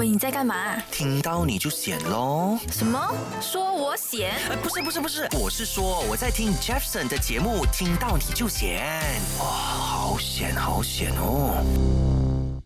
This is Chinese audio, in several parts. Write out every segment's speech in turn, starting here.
喂，你在干嘛？听到你就显喽。什么？说我显？呃，不是不是不是，我是说我在听 Jefferson 的节目，听到你就显。哇，好险好险哦。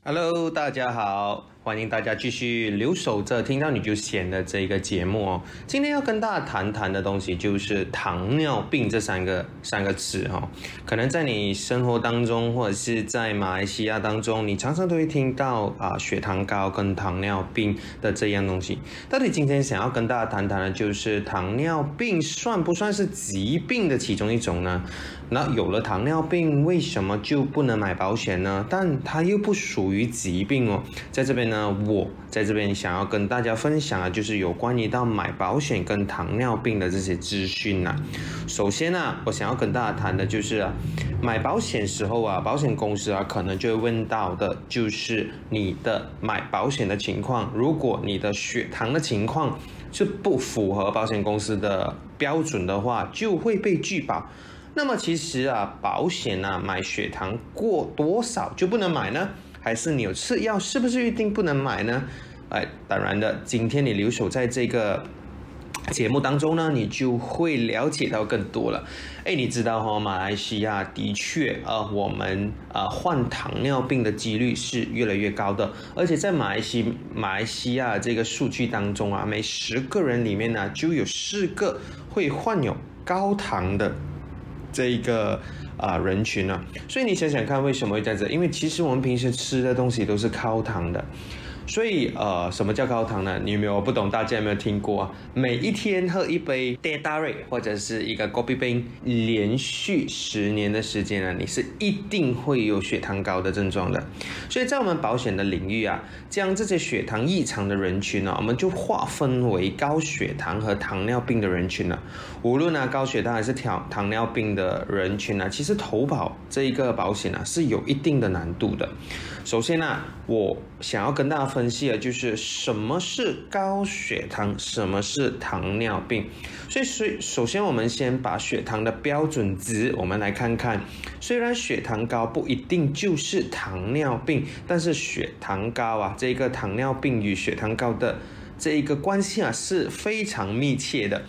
Hello，大家好，欢迎大家继续留守着听到你就闲的这个节目哦。今天要跟大家谈谈的东西就是糖尿病这三个三个词、哦。可能在你生活当中，或者是在马来西亚当中，你常常都会听到啊血糖高跟糖尿病的这样东西。到底今天想要跟大家谈谈的，就是糖尿病算不算是疾病的其中一种呢？那有了糖尿病，为什么就不能买保险呢？但它又不属于疾病哦。在这边呢，那我在这边想要跟大家分享的，就是有关于到买保险跟糖尿病的这些资讯呐、首先呢、我想要跟大家谈的就是啊，买保险时候啊，保险公司啊可能就会问到的，就是你的买保险的情况，如果你的血糖的情况是不符合保险公司的标准的话，就会被拒保。那么其实啊，保险啊，买血糖过多少就不能买呢？还是你有吃药，是不是一定不能买呢？哎，当然的，今天你留守在这个节目当中呢，你就会了解到更多了。哎，你知道哈、哦，马来西亚的确啊、我们啊、患糖尿病的几率是越来越高的，而且在马来西马来西亚这个数据当中啊，每十个人里面呢，就有四个会患有高糖的。这一个啊、人群呢、啊，所以你想想看，为什么会在这？因为其实我们平时吃的东西都是高糖的，所以呃，什么叫高糖呢？你有没有不懂？大家有没有听过啊？每一天喝一杯 d a d a 或者是一个 Kopi 冰，连续十年的时间呢，你是一定会有血糖高的症状的。所以在我们保险的领域啊，将这些血糖异常的人群呢、我们就划分为高血糖和糖尿病的人群了、无论呢高血糖还是糖糖尿病的人群呢、啊，其实投保这一个保险啊是有一定的难度的。首先呢、我想要跟大家分析的就是什么是高血糖，什么是糖尿病。所以，所以首先我们先把血糖的标准值，我们来看看。虽然血糖高不一定就是糖尿病，但是血糖高啊，这个糖尿病与血糖高的这一个关系啊是非常密切的。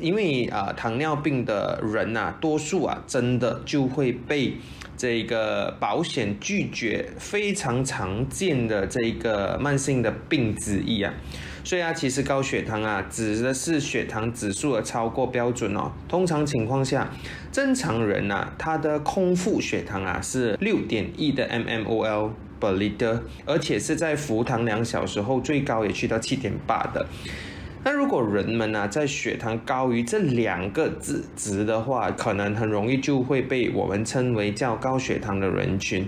因为啊、糖尿病的人呐、啊，多数啊，真的就会被这个保险拒绝，非常常见的这个慢性的病之一啊。所以啊，其实高血糖啊，指的是血糖指数的超过标准哦。通常情况下，正常人呐、啊，他的空腹血糖啊是六点一的 mmol per liter，而且是在服糖两小时后，最高也去到七点八的。那如果人们呢、在血糖高于这两个值的话，可能很容易就会被我们称为叫高血糖的人群。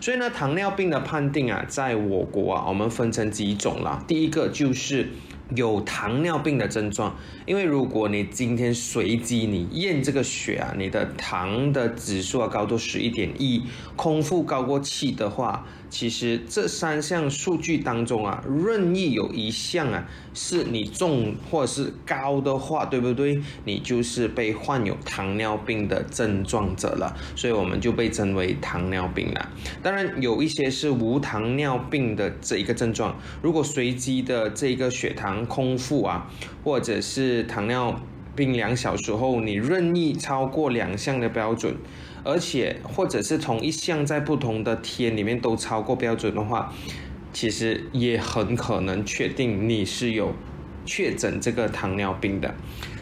所以呢，糖尿病的判定啊，在我国啊，我们分成几种啦。第一个就是有糖尿病的症状，因为如果你今天随机你验这个血啊，你的糖的指数啊高度十一点一，空腹高过七的话，其实这三项数据当中啊，任意有一项啊是你重或者是高的话，对不对？你就是被患有糖尿病的症状者了，所以我们就被称为糖尿病了。当然，有一些是无糖尿病的这一个症状，如果随机的这个血糖空腹啊，或者是糖尿病两小时后，你任意超过两项的标准，而且或者是同一项在不同的天里面都超过标准的话，其实也很可能确定你是有确诊这个糖尿病的。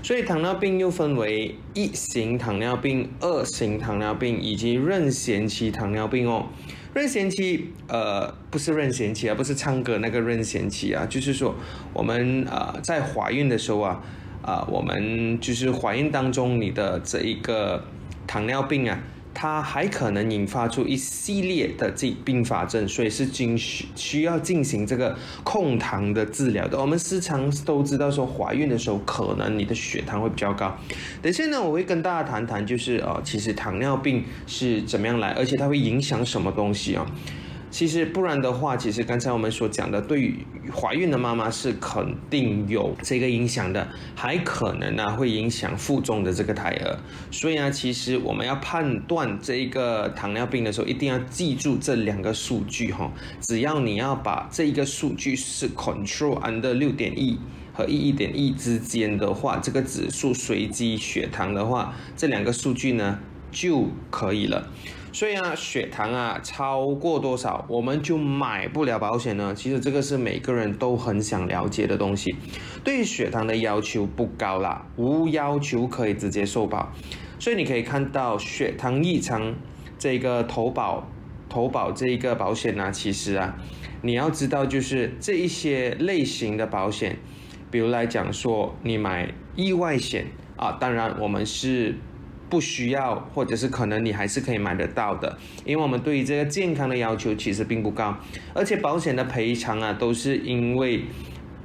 所以糖尿病又分为一型糖尿病、二型糖尿病以及妊娠期糖尿病哦。妊娠期，呃，不是妊娠期啊，不是唱歌那个妊娠期啊，就是说我们呃在怀孕的时候啊，啊、我们就是怀孕当中你的这一个糖尿病啊。它还可能引发出一系列的这并发症，所以是经需需要进行这个控糖的治疗的。我们时常都知道说，怀孕的时候可能你的血糖会比较高。等下呢，我会跟大家谈谈，就是呃，其实糖尿病是怎么样来，而且它会影响什么东西啊、其实不然的话，其实刚才我们所讲的，对于怀孕的妈妈是肯定有这个影响的，还可能呢会影响腹中的这个胎儿。所以呢，其实我们要判断这一个糖尿病的时候，一定要记住这两个数据哈。只要你要把这一个数据是 control under 六点一和一一点一之间的话，这个指数随机血糖的话，这两个数据呢就可以了。所以啊，血糖啊超过多少，我们就买不了保险呢？其实这个是每个人都很想了解的东西。对血糖的要求不高啦，无要求可以直接受保。所以你可以看到血糖异常这个投保投保这一个保险呢，其实啊，你要知道就是这一些类型的保险，比如来讲说你买意外险啊，当然我们是。不需要，或者是可能你还是可以买得到的，因为我们对于这个健康的要求其实并不高，而且保险的赔偿啊都是因为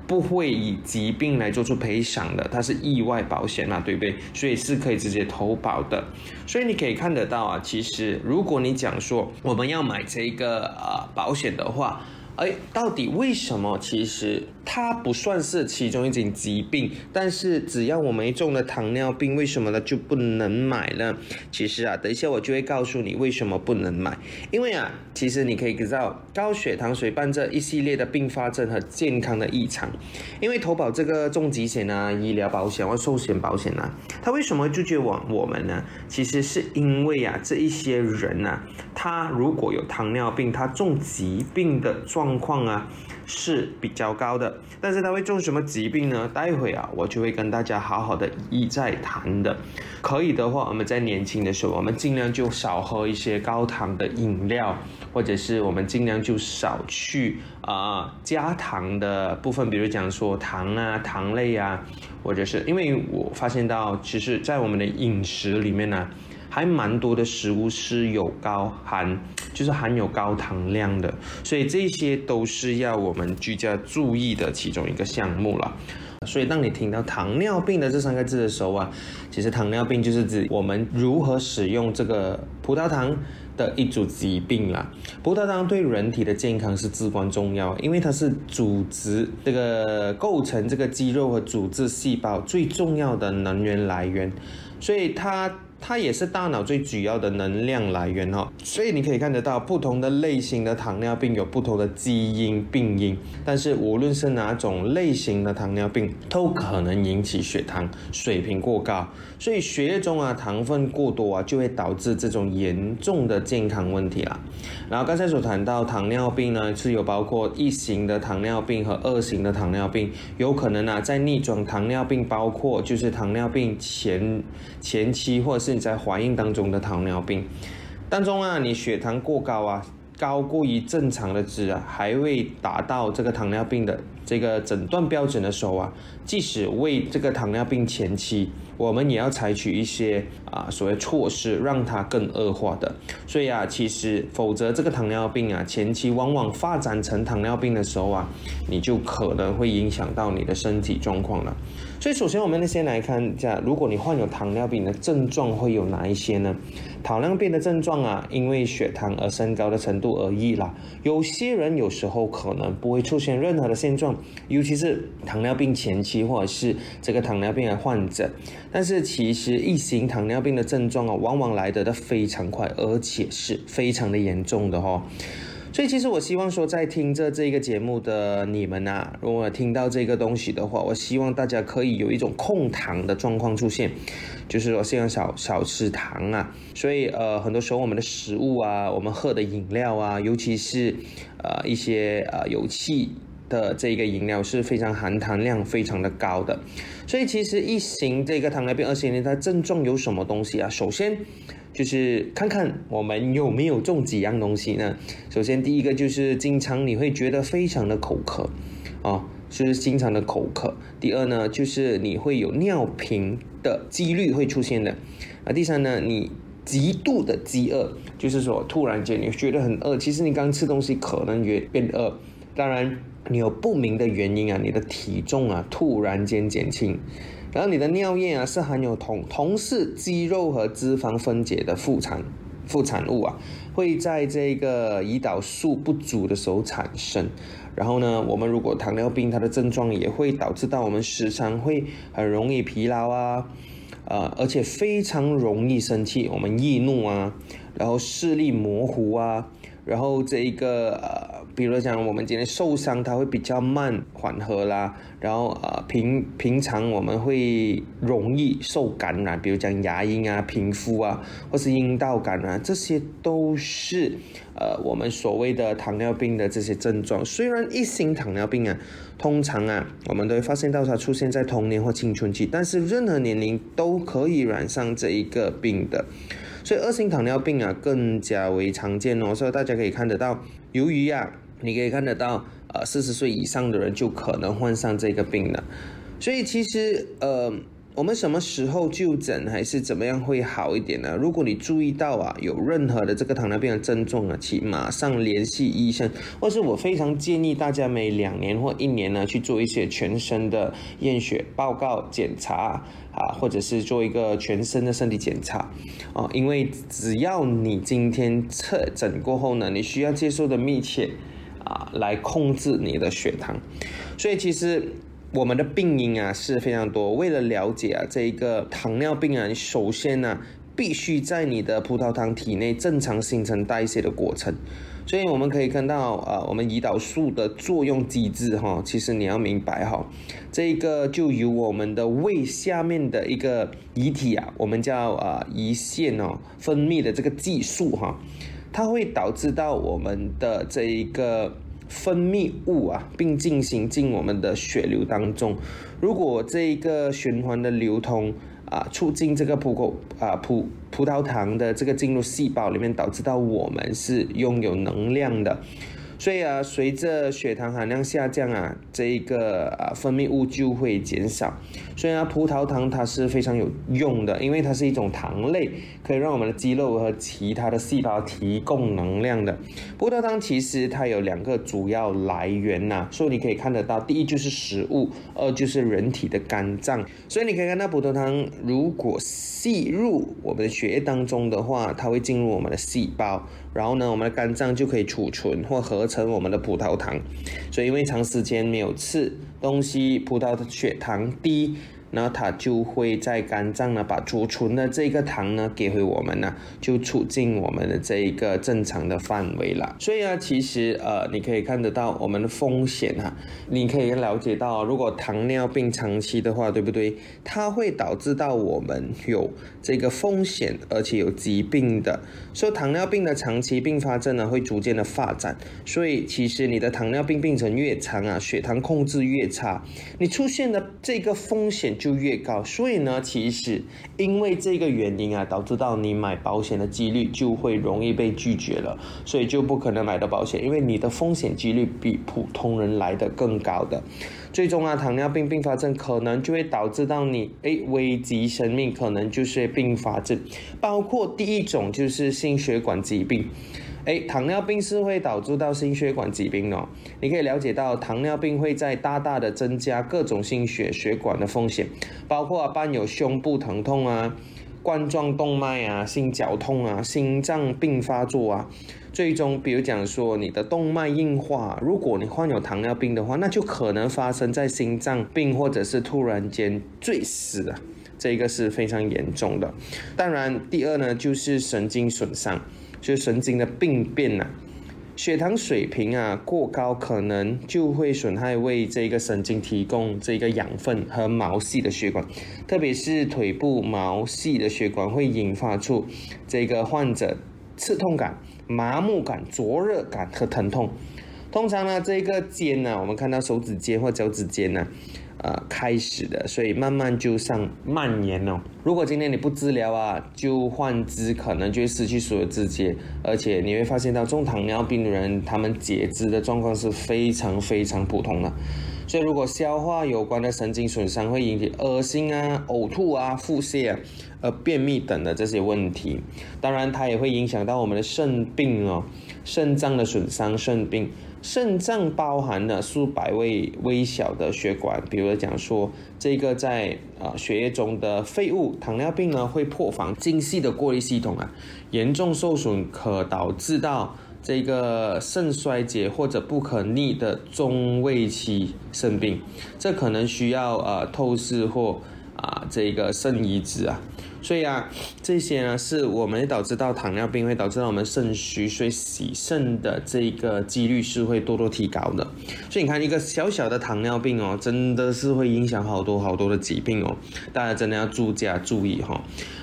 不会以疾病来做出赔偿的，它是意外保险嘛，对不对？所以是可以直接投保的。所以你可以看得到啊，其实如果你讲说我们要买这个呃保险的话，哎，到底为什么？其实。它不算是其中一种疾病，但是只要我没中了糖尿病，为什么呢就不能买呢？其实啊，等一下我就会告诉你为什么不能买。因为啊，其实你可以知道高血糖随伴着一系列的并发症和健康的异常。因为投保这个重疾险啊、医疗保险或寿险保险啊，它为什么拒绝我我们呢？其实是因为啊，这一些人啊，他如果有糖尿病，他重疾病的状况啊。是比较高的，但是他会中什么疾病呢？待会啊，我就会跟大家好好的一再谈的。可以的话，我们在年轻的时候，我们尽量就少喝一些高糖的饮料，或者是我们尽量就少去啊加糖的部分，比如讲说糖啊、糖类啊，或者是因为我发现到，其实在我们的饮食里面呢。还蛮多的食物是有高含，就是含有高糖量的，所以这些都是要我们居家注意的其中一个项目了。所以当你听到糖尿病的这三个字的时候啊，其实糖尿病就是指我们如何使用这个葡萄糖的一组疾病啦。葡萄糖对人体的健康是至关重要，因为它是组织这个构成这个肌肉和组织细胞最重要的能源来源，所以它。它也是大脑最主要的能量来源哦，所以你可以看得到不同的类型的糖尿病有不同的基因病因，但是无论是哪种类型的糖尿病，都可能引起血糖水平过高，所以血液中啊糖分过多啊就会导致这种严重的健康问题啦。然后刚才所谈到糖尿病呢，是有包括一型的糖尿病和二型的糖尿病，有可能啊在逆转糖尿病包括就是糖尿病前前期或者是。在怀孕当中的糖尿病当中啊，你血糖过高啊，高过于正常的值啊，还未达到这个糖尿病的这个诊断标准的时候啊，即使为这个糖尿病前期。我们也要采取一些啊所谓措施，让它更恶化的。所以啊，其实否则这个糖尿病啊，前期往往发展成糖尿病的时候啊，你就可能会影响到你的身体状况了。所以首先我们先来看一下，如果你患有糖尿病的症状会有哪一些呢？糖尿病的症状啊，因为血糖而升高的程度而异啦。有些人有时候可能不会出现任何的现状，尤其是糖尿病前期或者是这个糖尿病的患者。但是其实一型糖尿病的症状啊，往往来得的非常快，而且是非常的严重的哦。所以其实我希望说，在听着这个节目的你们呐，如果听到这个东西的话，我希望大家可以有一种控糖的状况出现，就是说尽量少少吃糖啊。所以呃，很多时候我们的食物啊，我们喝的饮料啊，尤其是呃一些呃有气的这个饮料是非常含糖量非常的高的。所以其实一型这个糖尿病二型呢，它症状有什么东西啊？首先。就是看看我们有没有中几样东西呢？首先，第一个就是经常你会觉得非常的口渴，啊，是经常的口渴。第二呢，就是你会有尿频的几率会出现的。啊，第三呢，你极度的饥饿，就是说突然间你觉得很饿，其实你刚吃东西可能也变饿。当然，你有不明的原因啊，你的体重啊突然间减轻。然后你的尿液啊是含有同同是肌肉和脂肪分解的副产副产物啊，会在这个胰岛素不足的时候产生。然后呢，我们如果糖尿病，它的症状也会导致到我们时常会很容易疲劳啊，呃，而且非常容易生气，我们易怒啊，然后视力模糊啊，然后这一个呃。比如讲，我们今天受伤，它会比较慢缓和啦。然后呃，平平常我们会容易受感染，比如讲牙龈啊、皮肤啊，或是阴道感染，这些都是呃我们所谓的糖尿病的这些症状。虽然一型糖尿病啊，通常啊，我们都会发现到它出现在童年或青春期，但是任何年龄都可以染上这一个病的。所以二型糖尿病啊，更加为常见哦。所以大家可以看得到，由于啊。你可以看得到，呃，四十岁以上的人就可能患上这个病了。所以其实，呃，我们什么时候就诊还是怎么样会好一点呢？如果你注意到啊，有任何的这个糖尿病的症状啊，请马上联系医生。或是我非常建议大家每两年或一年呢去做一些全身的验血报告检查啊，或者是做一个全身的身体检查啊，因为只要你今天测诊过后呢，你需要接受的密切。啊，来控制你的血糖，所以其实我们的病因啊是非常多。为了了解啊这一个糖尿病啊，你首先呢必须在你的葡萄糖体内正常新陈代谢的过程。所以我们可以看到啊，我们胰岛素的作用机制哈，其实你要明白哈，这一个就由我们的胃下面的一个胰体啊，我们叫啊胰腺哦分泌的这个激素哈。它会导致到我们的这一个分泌物啊，并进行进我们的血流当中。如果这一个循环的流通啊，促进这个葡萄啊葡葡萄糖的这个进入细胞里面，导致到我们是拥有能量的。所以啊，随着血糖含量下降啊，这一个啊分泌物就会减少。所以啊，葡萄糖它是非常有用的，因为它是一种糖类，可以让我们的肌肉和其他的细胞提供能量的。葡萄糖其实它有两个主要来源呐，所以你可以看得到，第一就是食物，二就是人体的肝脏。所以你可以看到，葡萄糖如果吸入我们的血液当中的话，它会进入我们的细胞。然后呢，我们的肝脏就可以储存或合成我们的葡萄糖，所以因为长时间没有吃东西，葡萄的血糖低。那它就会在肝脏呢，把储存的这个糖呢给回我们呢，就促进我们的这一个正常的范围了。所以啊，其实呃，你可以看得到我们的风险哈，你可以了解到，如果糖尿病长期的话，对不对？它会导致到我们有这个风险，而且有疾病的。所以糖尿病的长期并发症呢，会逐渐的发展。所以其实你的糖尿病病程越长啊，血糖控制越差，你出现的这个风险。就越高，所以呢，其实因为这个原因啊，导致到你买保险的几率就会容易被拒绝了，所以就不可能买到保险，因为你的风险几率比普通人来的更高的，最终啊，糖尿病并发症可能就会导致到你诶危及生命，可能就是并发症，包括第一种就是心血管疾病。哎，糖尿病是会导致到心血管疾病哦。你可以了解到，糖尿病会在大大的增加各种心血血管的风险，包括伴有胸部疼痛啊、冠状动脉啊、心绞痛啊、心脏病发作啊。最终，比如讲说你的动脉硬化，如果你患有糖尿病的话，那就可能发生在心脏病或者是突然间坠死啊，这个是非常严重的。当然，第二呢就是神经损伤。就是神经的病变呐，血糖水平啊过高，可能就会损害为这个神经提供这个养分和毛细的血管，特别是腿部毛细的血管会引发出这个患者刺痛感、麻木感、灼热感和疼痛。通常呢，这个肩呢，我们看到手指尖或脚趾尖呢。呃，开始的，所以慢慢就上蔓延了。如果今天你不治疗啊，就患肢可能就会失去所有肢节，而且你会发现到中糖尿病的人，他们截肢的状况是非常非常普通的。所以如果消化有关的神经损伤，会引起恶心啊、呕吐啊、腹泻啊、呃便秘等的这些问题。当然，它也会影响到我们的肾病哦，肾脏的损伤、肾病。肾脏包含了数百位微小的血管，比如讲说这个在啊血液中的废物，糖尿病呢会破防精细的过滤系统啊，严重受损可导致到这个肾衰竭或者不可逆的中位期肾病，这可能需要呃透视或啊这个肾移植啊。所以啊，这些呢是我们导致到糖尿病会导致到我们肾虚，所以洗肾的这个几率是会多多提高的。所以你看，一个小小的糖尿病哦，真的是会影响好多好多的疾病哦，大家真的要注加注意哈。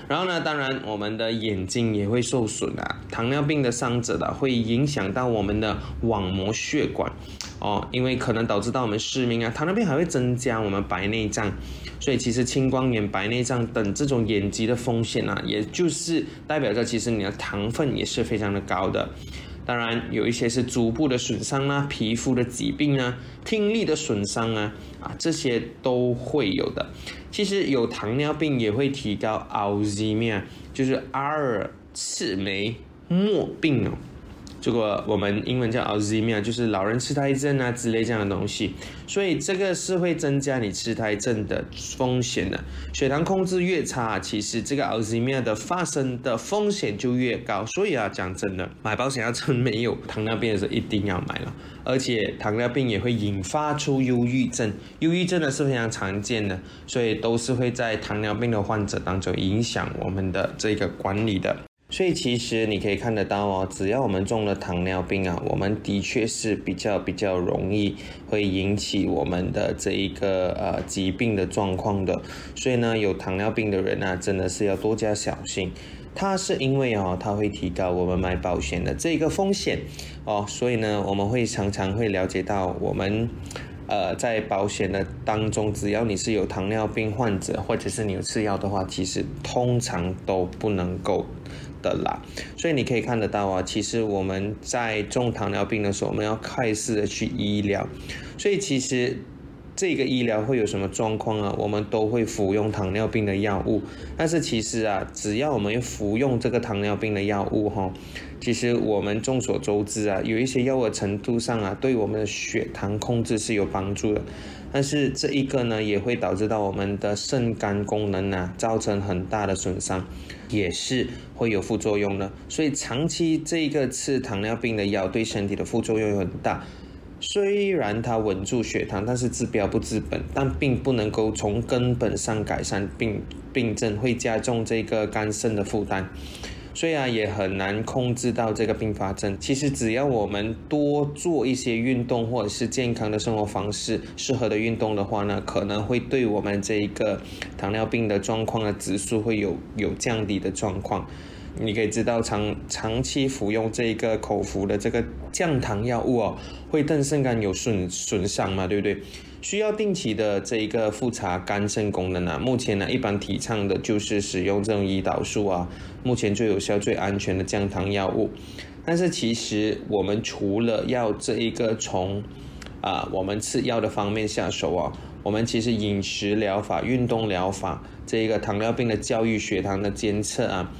然后呢，当然我们的眼睛也会受损啊，糖尿病的伤者的会影响到我们的网膜血管哦，因为可能导致到我们失明啊。糖尿病还会增加我们白内障。所以其实青光眼、白内障等这种眼疾的风险啊，也就是代表着其实你的糖分也是非常的高的。当然有一些是足部的损伤啊、皮肤的疾病啊、听力的损伤啊，啊这些都会有的。其实有糖尿病也会提高阿尔茨海就是阿尔茨梅末病哦。这个我们英文叫 Alzheimer，就是老人痴呆症啊之类这样的东西，所以这个是会增加你痴呆症的风险的。血糖控制越差，其实这个 Alzheimer 的发生的风险就越高。所以啊，讲真的，买保险要真没有糖尿病的时候一定要买了。而且糖尿病也会引发出忧郁症，忧郁症呢是非常常见的，所以都是会在糖尿病的患者当中影响我们的这个管理的。所以其实你可以看得到哦，只要我们中了糖尿病啊，我们的确是比较比较容易会引起我们的这一个呃疾病的状况的。所以呢，有糖尿病的人呢，真的是要多加小心。它是因为哦，它会提高我们买保险的这个风险哦。所以呢，我们会常常会了解到我们。呃，在保险的当中，只要你是有糖尿病患者，或者是你有吃药的话，其实通常都不能够的啦。所以你可以看得到啊，其实我们在中糖尿病的时候，我们要快速的去医疗。所以其实这个医疗会有什么状况啊？我们都会服用糖尿病的药物。但是其实啊，只要我们服用这个糖尿病的药物哈。其实我们众所周知啊，有一些药物程度上啊，对我们的血糖控制是有帮助的，但是这一个呢，也会导致到我们的肾肝功能啊，造成很大的损伤，也是会有副作用的。所以长期这一个吃糖尿病的药，对身体的副作用很大。虽然它稳住血糖，但是治标不治本，但并不能够从根本上改善病病症，会加重这个肝肾的负担。虽然，也很难控制到这个并发症。其实只要我们多做一些运动，或者是健康的生活方式，适合的运动的话呢，可能会对我们这一个糖尿病的状况的指数会有有降低的状况。你可以知道，长长期服用这个口服的这个降糖药物哦，会对肾肝有损损伤嘛，对不对？需要定期的这一个复查肝肾功能啊。目前呢，一般提倡的就是使用这种胰岛素啊，目前最有效、最安全的降糖药物。但是其实我们除了要这一个从啊我们吃药的方面下手啊，我们其实饮食疗法、运动疗法，这一个糖尿病的教育、血糖的监测啊，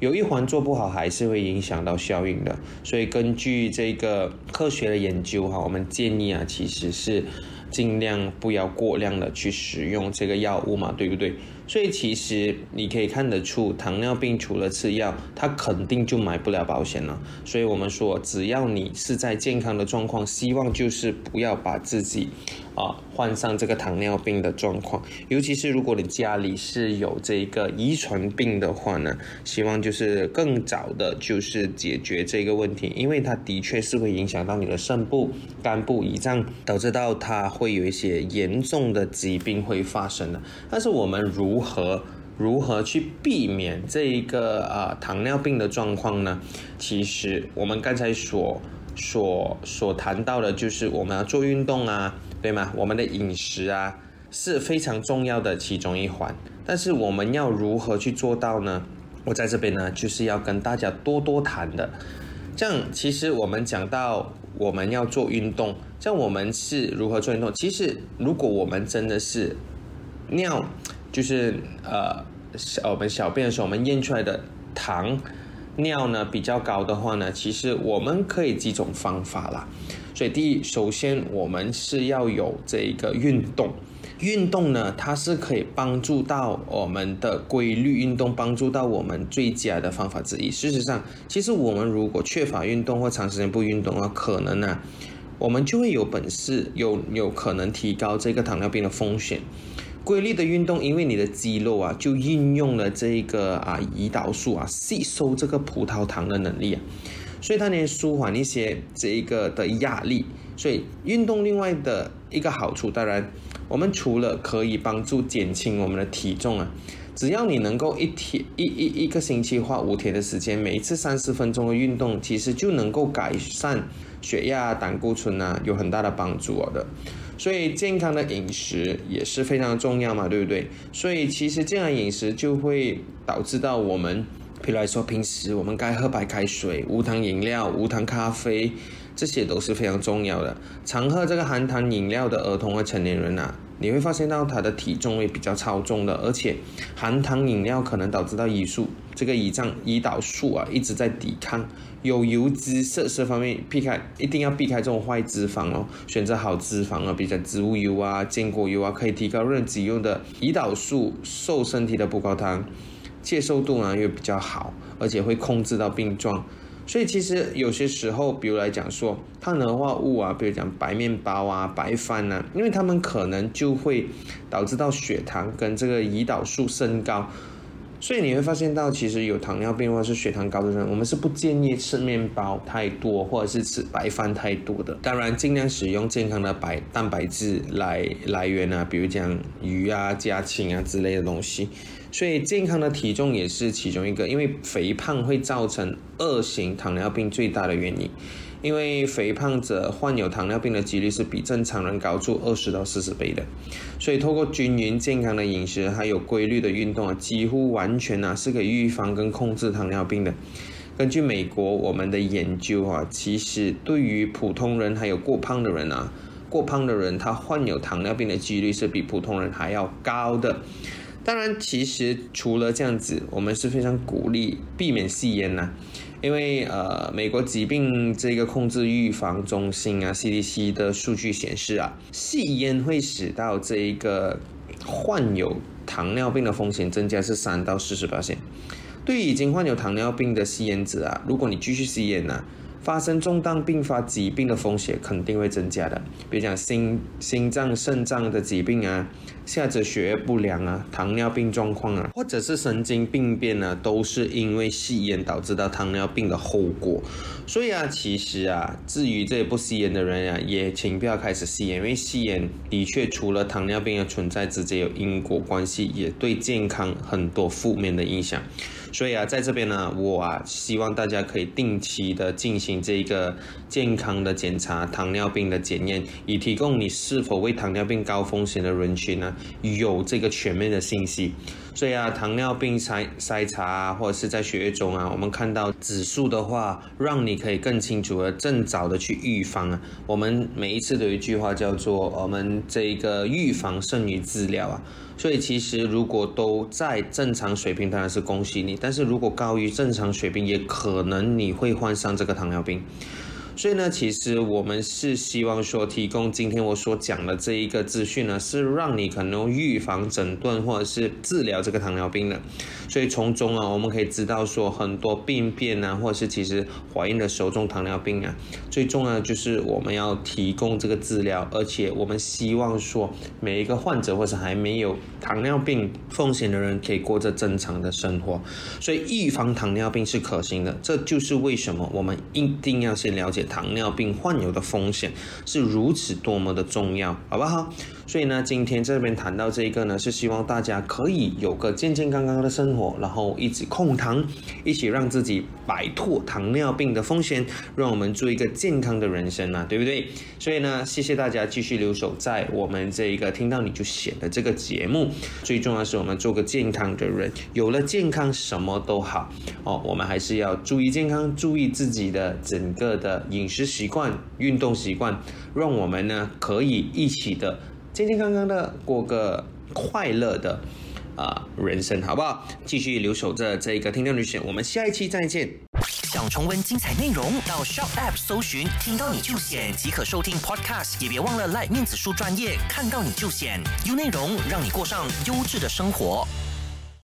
有一环做不好，还是会影响到效应的。所以根据这个科学的研究哈，我们建议啊，其实是。尽量不要过量的去使用这个药物嘛，对不对？所以其实你可以看得出，糖尿病除了吃药，它肯定就买不了保险了。所以我们说，只要你是在健康的状况，希望就是不要把自己。啊，患上这个糖尿病的状况，尤其是如果你家里是有这个遗传病的话呢，希望就是更早的，就是解决这个问题，因为它的确是会影响到你的肾部、肝部、胰脏，导致到它会有一些严重的疾病会发生的。但是我们如如何如何去避免这一个啊糖尿病的状况呢？其实我们刚才所所所谈到的，就是我们要做运动啊。对吗？我们的饮食啊是非常重要的其中一环，但是我们要如何去做到呢？我在这边呢就是要跟大家多多谈的。这样，其实我们讲到我们要做运动，像我们是如何做运动？其实，如果我们真的是尿，就是呃小我们小便的时候，我们验出来的糖尿呢比较高的话呢，其实我们可以几种方法啦。所以第一，首先我们是要有这个运动。运动呢，它是可以帮助到我们的规律运动，帮助到我们最佳的方法之一。事实上，其实我们如果缺乏运动或长时间不运动啊，可能呢，我们就会有本事有有可能提高这个糖尿病的风险。规律的运动，因为你的肌肉啊，就运用了这个啊胰岛素啊吸收这个葡萄糖的能力啊，所以它能舒缓一些这一个的压力。所以运动另外的一个好处，当然。我们除了可以帮助减轻我们的体重啊，只要你能够一天一一一个星期花五天的时间，每一次三十分钟的运动，其实就能够改善血压、胆固醇啊，有很大的帮助的。所以健康的饮食也是非常重要嘛，对不对？所以其实健康饮食就会导致到我们，比如来说，平时我们该喝白开水、无糖饮料、无糖咖啡。这些都是非常重要的。常喝这个含糖饮料的儿童和成年人啊，你会发现到他的体重会比较超重的，而且含糖饮料可能导致到胰素这个胰脏胰岛素啊一直在抵抗。有油脂摄食方面避开，一定要避开这种坏脂肪哦，选择好脂肪啊，比如植物油啊、坚果油啊，可以提高人体用的胰岛素受身体的葡萄糖接受度呢又比较好，而且会控制到病状。所以其实有些时候，比如来讲说碳水化物啊，比如讲白面包啊、白饭呐，因为他们可能就会导致到血糖跟这个胰岛素升高，所以你会发现到其实有糖尿病或者是血糖高的人，我们是不建议吃面包太多或者是吃白饭太多的。当然，尽量使用健康的白蛋白质来来源啊，比如讲鱼啊、家禽啊之类的东西。所以健康的体重也是其中一个，因为肥胖会造成二型糖尿病最大的原因。因为肥胖者患有糖尿病的几率是比正常人高出二十到四十倍的。所以透过均匀健康的饮食，还有规律的运动啊，几乎完全啊是可以预防跟控制糖尿病的。根据美国我们的研究啊，其实对于普通人还有过胖的人啊，过胖的人他患有糖尿病的几率是比普通人还要高的。当然，其实除了这样子，我们是非常鼓励避免吸烟呐，因为呃，美国疾病这个控制预防中心啊 （CDC） 的数据显示啊，吸烟会使到这一个患有糖尿病的风险增加是三到四十八线。对已经患有糖尿病的吸烟者啊，如果你继续吸烟呢？发生重大并发疾病的风险肯定会增加的，比如讲心心脏、肾脏的疾病啊，下肢血液不良啊，糖尿病状况啊，或者是神经病变呢，都是因为吸烟导致到糖尿病的后果。所以啊，其实啊，至于这些不吸烟的人啊，也请不要开始吸烟，因为吸烟的确除了糖尿病的存在，直接有因果关系，也对健康很多负面的影响。所以啊，在这边呢，我啊希望大家可以定期的进行这个健康的检查、糖尿病的检验，以提供你是否为糖尿病高风险的人群呢有这个全面的信息。所以啊，糖尿病筛筛查啊，或者是在血液中啊，我们看到指数的话，让你可以更清楚的、更早的去预防啊。我们每一次都有一句话叫做“我们这个预防胜于治疗”啊。所以其实如果都在正常水平，当然是恭喜你；但是如果高于正常水平，也可能你会患上这个糖尿病。所以呢，其实我们是希望说，提供今天我所讲的这一个资讯呢，是让你可能预防、诊断或者是治疗这个糖尿病的。所以从中啊，我们可以知道说，很多病变啊，或者是其实怀孕的时候中糖尿病啊，最重要的就是我们要提供这个治疗，而且我们希望说，每一个患者或者还没有糖尿病风险的人，可以过着正常的生活。所以预防糖尿病是可行的，这就是为什么我们一定要先了解。糖尿病患有的风险是如此多么的重要，好不好？所以呢，今天这边谈到这一个呢，是希望大家可以有个健健康康的生活，然后一起控糖，一起让自己摆脱糖尿病的风险，让我们做一个健康的人生啊，对不对？所以呢，谢谢大家继续留守在我们这一个听到你就写的这个节目。最重要是我们做个健康的人，有了健康什么都好哦。我们还是要注意健康，注意自己的整个的饮食习惯、运动习惯，让我们呢可以一起的。健健康康的过个快乐的啊人生，好不好？继续留守着这个听众女士，我们下一期再见。想重温精彩内容，到 Shop App 搜寻“听到你就选”即可收听 Podcast。也别忘了 Like 面子书专业，看到你就选，有内容让你过上优质的生活。